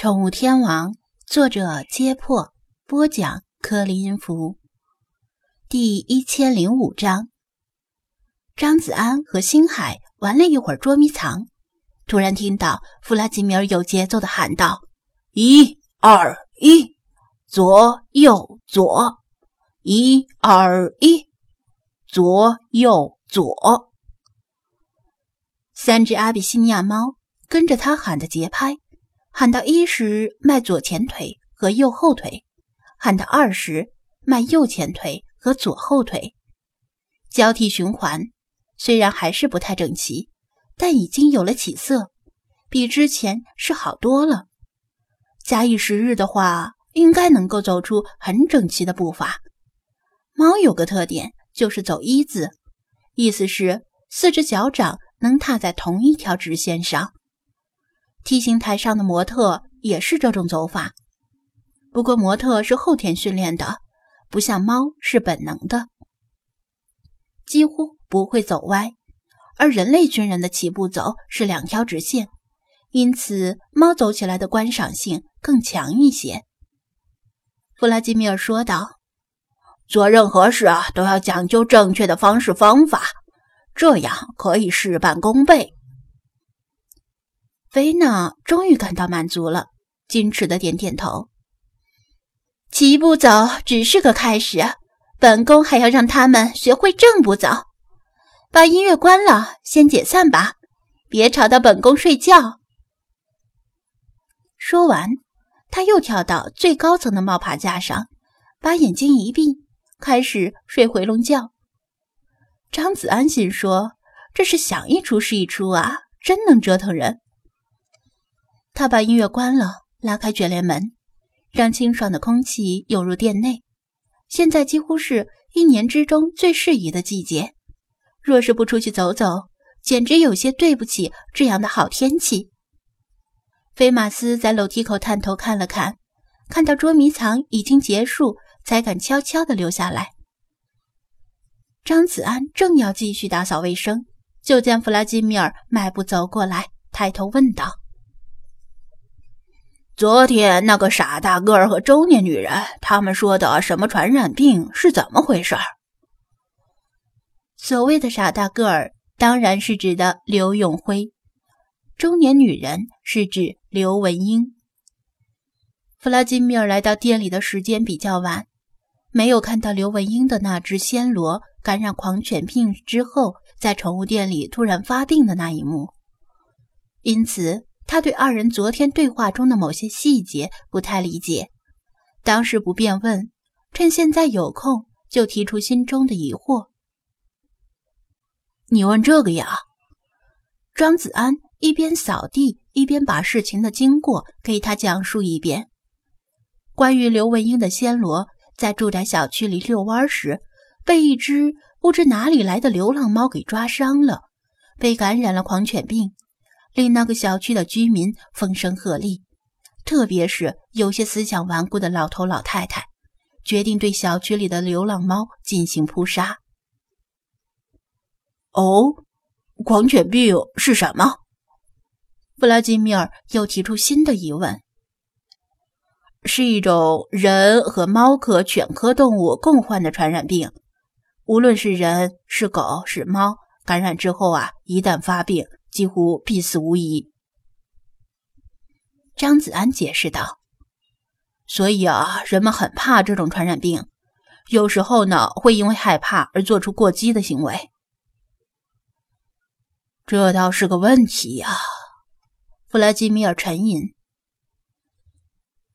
宠物天王，作者：揭破，播讲：柯林音符，第一千零五章。张子安和星海玩了一会儿捉迷藏，突然听到弗拉基米尔有节奏的喊道：“一、二、一，左、右、左，一、二、一，左、右、左。”三只阿比西尼亚猫跟着他喊的节拍。喊到一时，迈左前腿和右后腿；喊到二时，迈右前腿和左后腿，交替循环。虽然还是不太整齐，但已经有了起色，比之前是好多了。假以时日的话，应该能够走出很整齐的步伐。猫有个特点，就是走一字，意思是四只脚掌能踏在同一条直线上。T 型台上的模特也是这种走法，不过模特是后天训练的，不像猫是本能的，几乎不会走歪。而人类军人的起步走是两条直线，因此猫走起来的观赏性更强一些。弗拉基米尔说道：“做任何事啊，都要讲究正确的方式方法，这样可以事半功倍。”菲娜终于感到满足了，矜持的点点头。齐步走只是个开始，本宫还要让他们学会正步走。把音乐关了，先解散吧，别吵到本宫睡觉。说完，他又跳到最高层的冒爬架上，把眼睛一闭，开始睡回笼觉。张子安心说：“这是想一出是一出啊，真能折腾人。”他把音乐关了，拉开卷帘门，让清爽的空气涌入店内。现在几乎是一年之中最适宜的季节，若是不出去走走，简直有些对不起这样的好天气。菲马斯在楼梯口探头看了看，看到捉迷藏已经结束，才敢悄悄地留下来。张子安正要继续打扫卫生，就见弗拉基米尔迈步走过来，抬头问道。昨天那个傻大个儿和中年女人，他们说的什么传染病是怎么回事？所谓的傻大个儿，当然是指的刘永辉；中年女人是指刘文英。弗拉基米尔来到店里的时间比较晚，没有看到刘文英的那只暹罗感染狂犬病之后，在宠物店里突然发病的那一幕，因此。他对二人昨天对话中的某些细节不太理解，当时不便问，趁现在有空就提出心中的疑惑。你问这个呀？庄子安一边扫地一边把事情的经过给他讲述一遍。关于刘文英的暹罗在住宅小区里遛弯时，被一只不知哪里来的流浪猫给抓伤了，被感染了狂犬病。令那个小区的居民风声鹤唳，特别是有些思想顽固的老头老太太，决定对小区里的流浪猫进行扑杀。哦，狂犬病是什么？弗拉基米尔又提出新的疑问。是一种人和猫科、犬科动物共患的传染病，无论是人、是狗、是猫，感染之后啊，一旦发病。几乎必死无疑，张子安解释道：“所以啊，人们很怕这种传染病，有时候呢，会因为害怕而做出过激的行为。这倒是个问题呀。”弗拉基米尔沉吟：“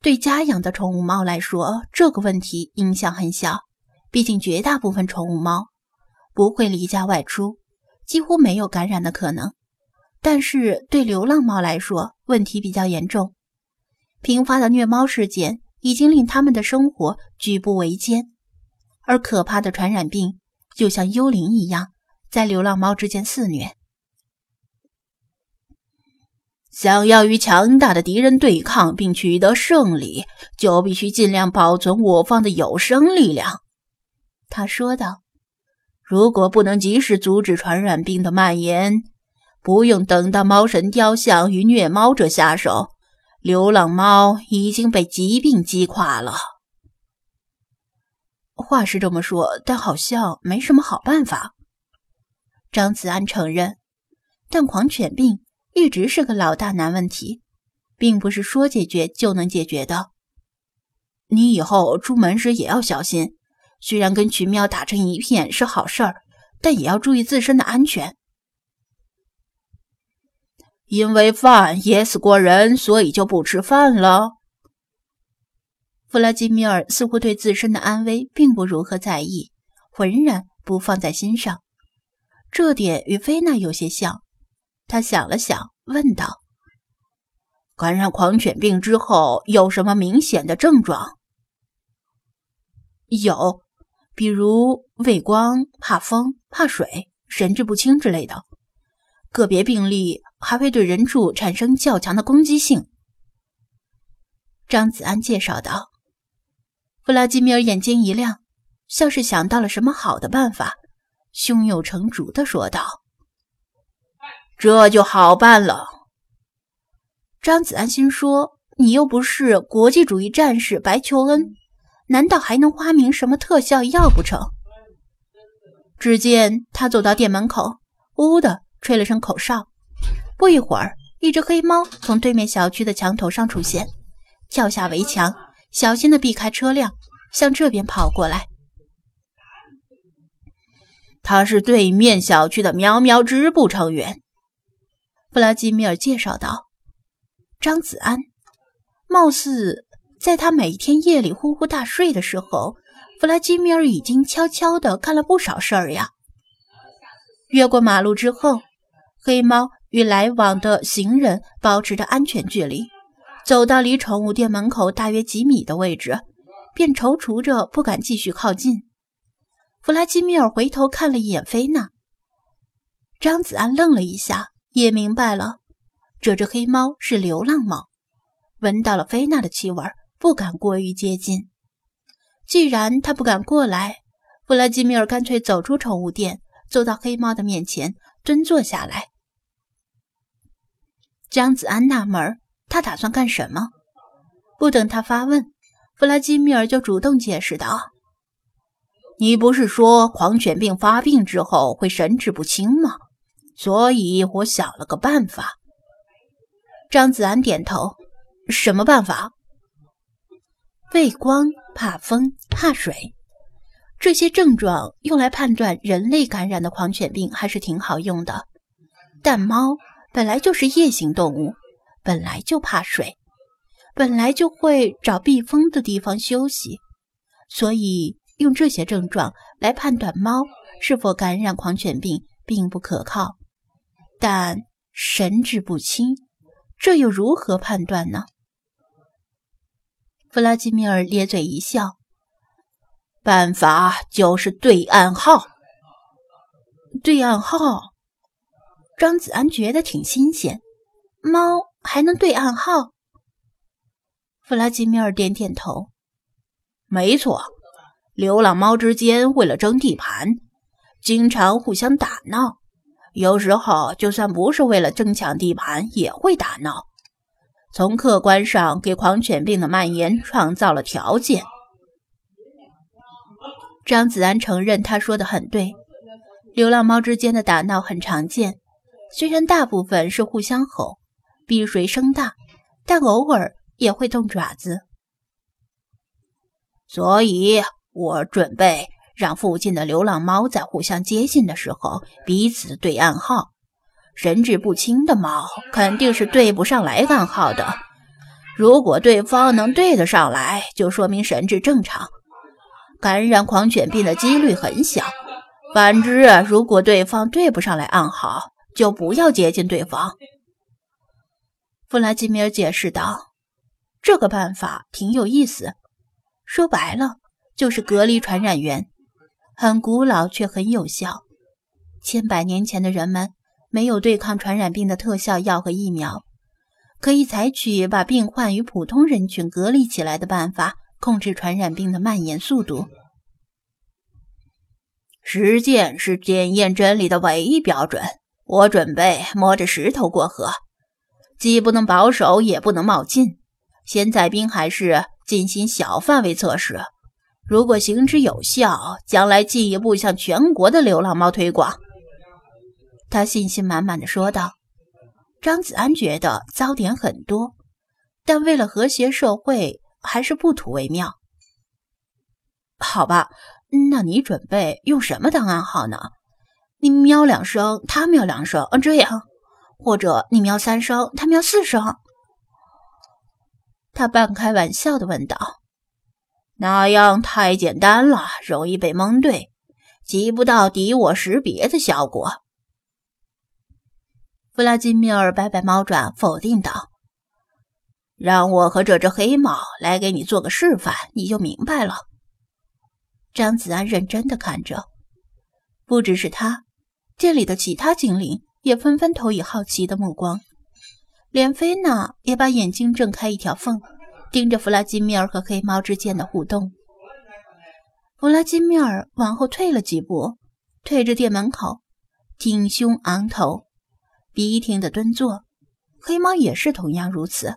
对家养的宠物猫来说，这个问题影响很小，毕竟绝大部分宠物猫不会离家外出，几乎没有感染的可能。”但是对流浪猫来说，问题比较严重。频发的虐猫事件已经令他们的生活举步维艰，而可怕的传染病就像幽灵一样，在流浪猫之间肆虐。想要与强大的敌人对抗并取得胜利，就必须尽量保存我方的有生力量。”他说道。“如果不能及时阻止传染病的蔓延，”不用等到猫神雕像与虐猫者下手，流浪猫已经被疾病击垮了。话是这么说，但好像没什么好办法。张子安承认，但狂犬病一直是个老大难问题，并不是说解决就能解决的。你以后出门时也要小心，虽然跟群喵打成一片是好事儿，但也要注意自身的安全。因为饭噎死过人，所以就不吃饭了。弗拉基米尔似乎对自身的安危并不如何在意，浑然不放在心上。这点与菲娜有些像。他想了想，问道：“感染狂犬病之后有什么明显的症状？”“有，比如畏光、怕风、怕水、神志不清之类的。个别病例。”还会对人畜产生较强的攻击性。张子安介绍道。弗拉基米尔眼睛一亮，像是想到了什么好的办法，胸有成竹的说道：“这就好办了。”张子安心说：“你又不是国际主义战士白求恩，难道还能发明什么特效药不成？”只见他走到店门口，呜的吹了声口哨。不一会儿，一只黑猫从对面小区的墙头上出现，跳下围墙，小心地避开车辆，向这边跑过来。他是对面小区的喵喵支部成员，弗拉基米尔介绍道。张子安，貌似在他每天夜里呼呼大睡的时候，弗拉基米尔已经悄悄地干了不少事儿呀。越过马路之后，黑猫。与来往的行人保持着安全距离，走到离宠物店门口大约几米的位置，便踌躇着不敢继续靠近。弗拉基米尔回头看了一眼菲娜，张子安愣了一下，也明白了，这只黑猫是流浪猫，闻到了菲娜的气味，不敢过于接近。既然他不敢过来，弗拉基米尔干脆走出宠物店，走到黑猫的面前，蹲坐下来。张子安纳闷他打算干什么？不等他发问，弗拉基米尔就主动解释道：“你不是说狂犬病发病之后会神志不清吗？所以我想了个办法。”张子安点头：“什么办法？”畏光、怕风、怕水，这些症状用来判断人类感染的狂犬病还是挺好用的，但猫。本来就是夜行动物，本来就怕水，本来就会找避风的地方休息，所以用这些症状来判断猫是否感染狂犬病并不可靠。但神志不清，这又如何判断呢？弗拉基米尔咧嘴一笑：“办法就是对暗号。对暗号。”张子安觉得挺新鲜，猫还能对暗号？弗拉基米尔点点头，没错，流浪猫之间为了争地盘，经常互相打闹，有时候就算不是为了争抢地盘，也会打闹。从客观上给狂犬病的蔓延创造了条件。张子安承认他说的很对，流浪猫之间的打闹很常见。虽然大部分是互相吼、比谁声大，但偶尔也会动爪子。所以我准备让附近的流浪猫在互相接近的时候彼此对暗号。神志不清的猫肯定是对不上来暗号的。如果对方能对得上来，就说明神志正常，感染狂犬病的几率很小。反之，如果对方对不上来暗号，就不要接近对方，弗拉基米尔解释道：“这个办法挺有意思，说白了就是隔离传染源，很古老却很有效。千百年前的人们没有对抗传染病的特效药和疫苗，可以采取把病患与普通人群隔离起来的办法，控制传染病的蔓延速度。实践是检验真理的唯一标准。”我准备摸着石头过河，既不能保守，也不能冒进。先在滨海市进行小范围测试，如果行之有效，将来进一步向全国的流浪猫推广。他信心满满的说道。张子安觉得糟点很多，但为了和谐社会，还是不图为妙。好吧，那你准备用什么当暗号呢？你喵两声，他喵两声，这样，或者你喵三声，他喵四声。他半开玩笑的问道：“那样太简单了，容易被蒙对，起不到敌我识别的效果。”弗拉基米尔摆摆猫爪，否定道：“让我和这只黑猫来给你做个示范，你就明白了。”张子安认真的看着，不只是他。店里的其他精灵也纷纷投以好奇的目光，连菲娜也把眼睛睁开一条缝，盯着弗拉基米尔和黑猫之间的互动。弗拉基米尔往后退了几步，退至店门口，挺胸昂头，笔挺的蹲坐。黑猫也是同样如此，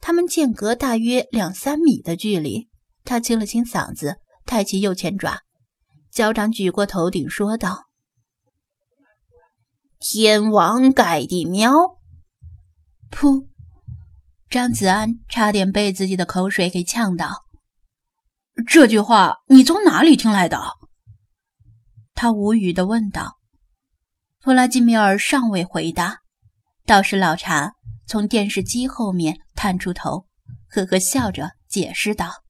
他们间隔大约两三米的距离。他清了清嗓子，抬起右前爪，脚掌举过头顶，说道。天王盖地喵！噗！张子安差点被自己的口水给呛到。这句话你从哪里听来的？他无语的问道。弗拉基米尔尚未回答，倒是老查从电视机后面探出头，呵呵笑着解释道：“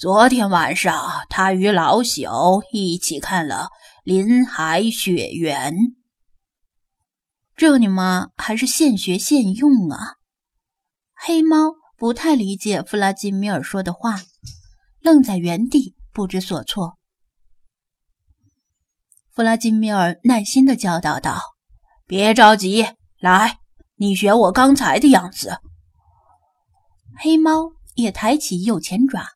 昨天晚上，他与老朽一起看了《林海雪原》。”这你妈还是现学现用啊！黑猫不太理解弗拉基米尔说的话，愣在原地不知所措。弗拉基米尔耐心的教导道：“别着急，来，你学我刚才的样子。”黑猫也抬起右前爪，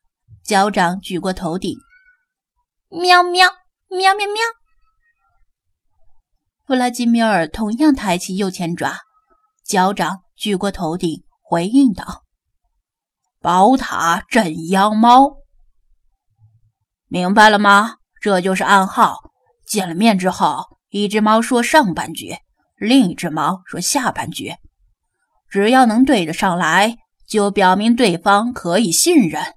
脚掌举过头顶，喵喵喵喵喵。弗拉基米尔同样抬起右前爪，脚掌举过头顶，回应道：“宝塔镇妖猫，明白了吗？这就是暗号。见了面之后，一只猫说上半句，另一只猫说下半句，只要能对得上来，就表明对方可以信任。”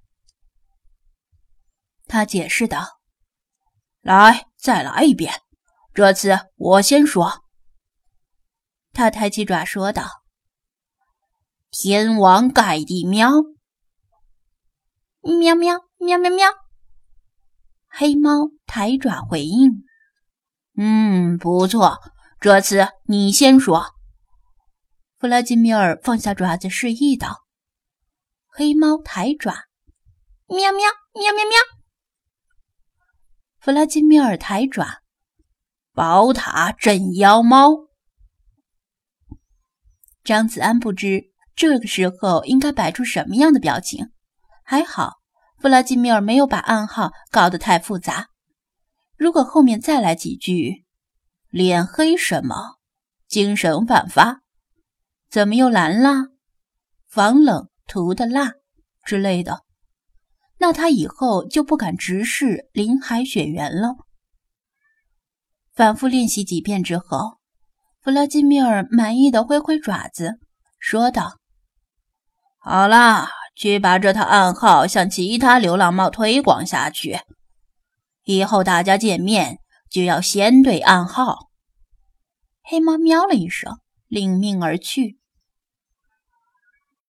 他解释道：“来，再来一遍。”这次我先说。他抬起爪说道：“天王盖地喵，喵喵喵喵喵。”黑猫抬爪回应：“嗯，不错。这次你先说。”弗拉基米尔放下爪子，示意道：“黑猫抬爪，喵喵喵喵喵。”弗拉基米尔抬爪。宝塔镇妖猫。张子安不知这个时候应该摆出什么样的表情，还好弗拉基米尔没有把暗号搞得太复杂。如果后面再来几句“脸黑什么”“精神焕发”“怎么又蓝了”“防冷涂的蜡”之类的，那他以后就不敢直视林海雪原了。反复练习几遍之后，弗拉基米尔满意的挥挥爪子，说道：“好啦，去把这套暗号向其他流浪猫推广下去。以后大家见面就要先对暗号。”黑猫喵了一声，领命而去。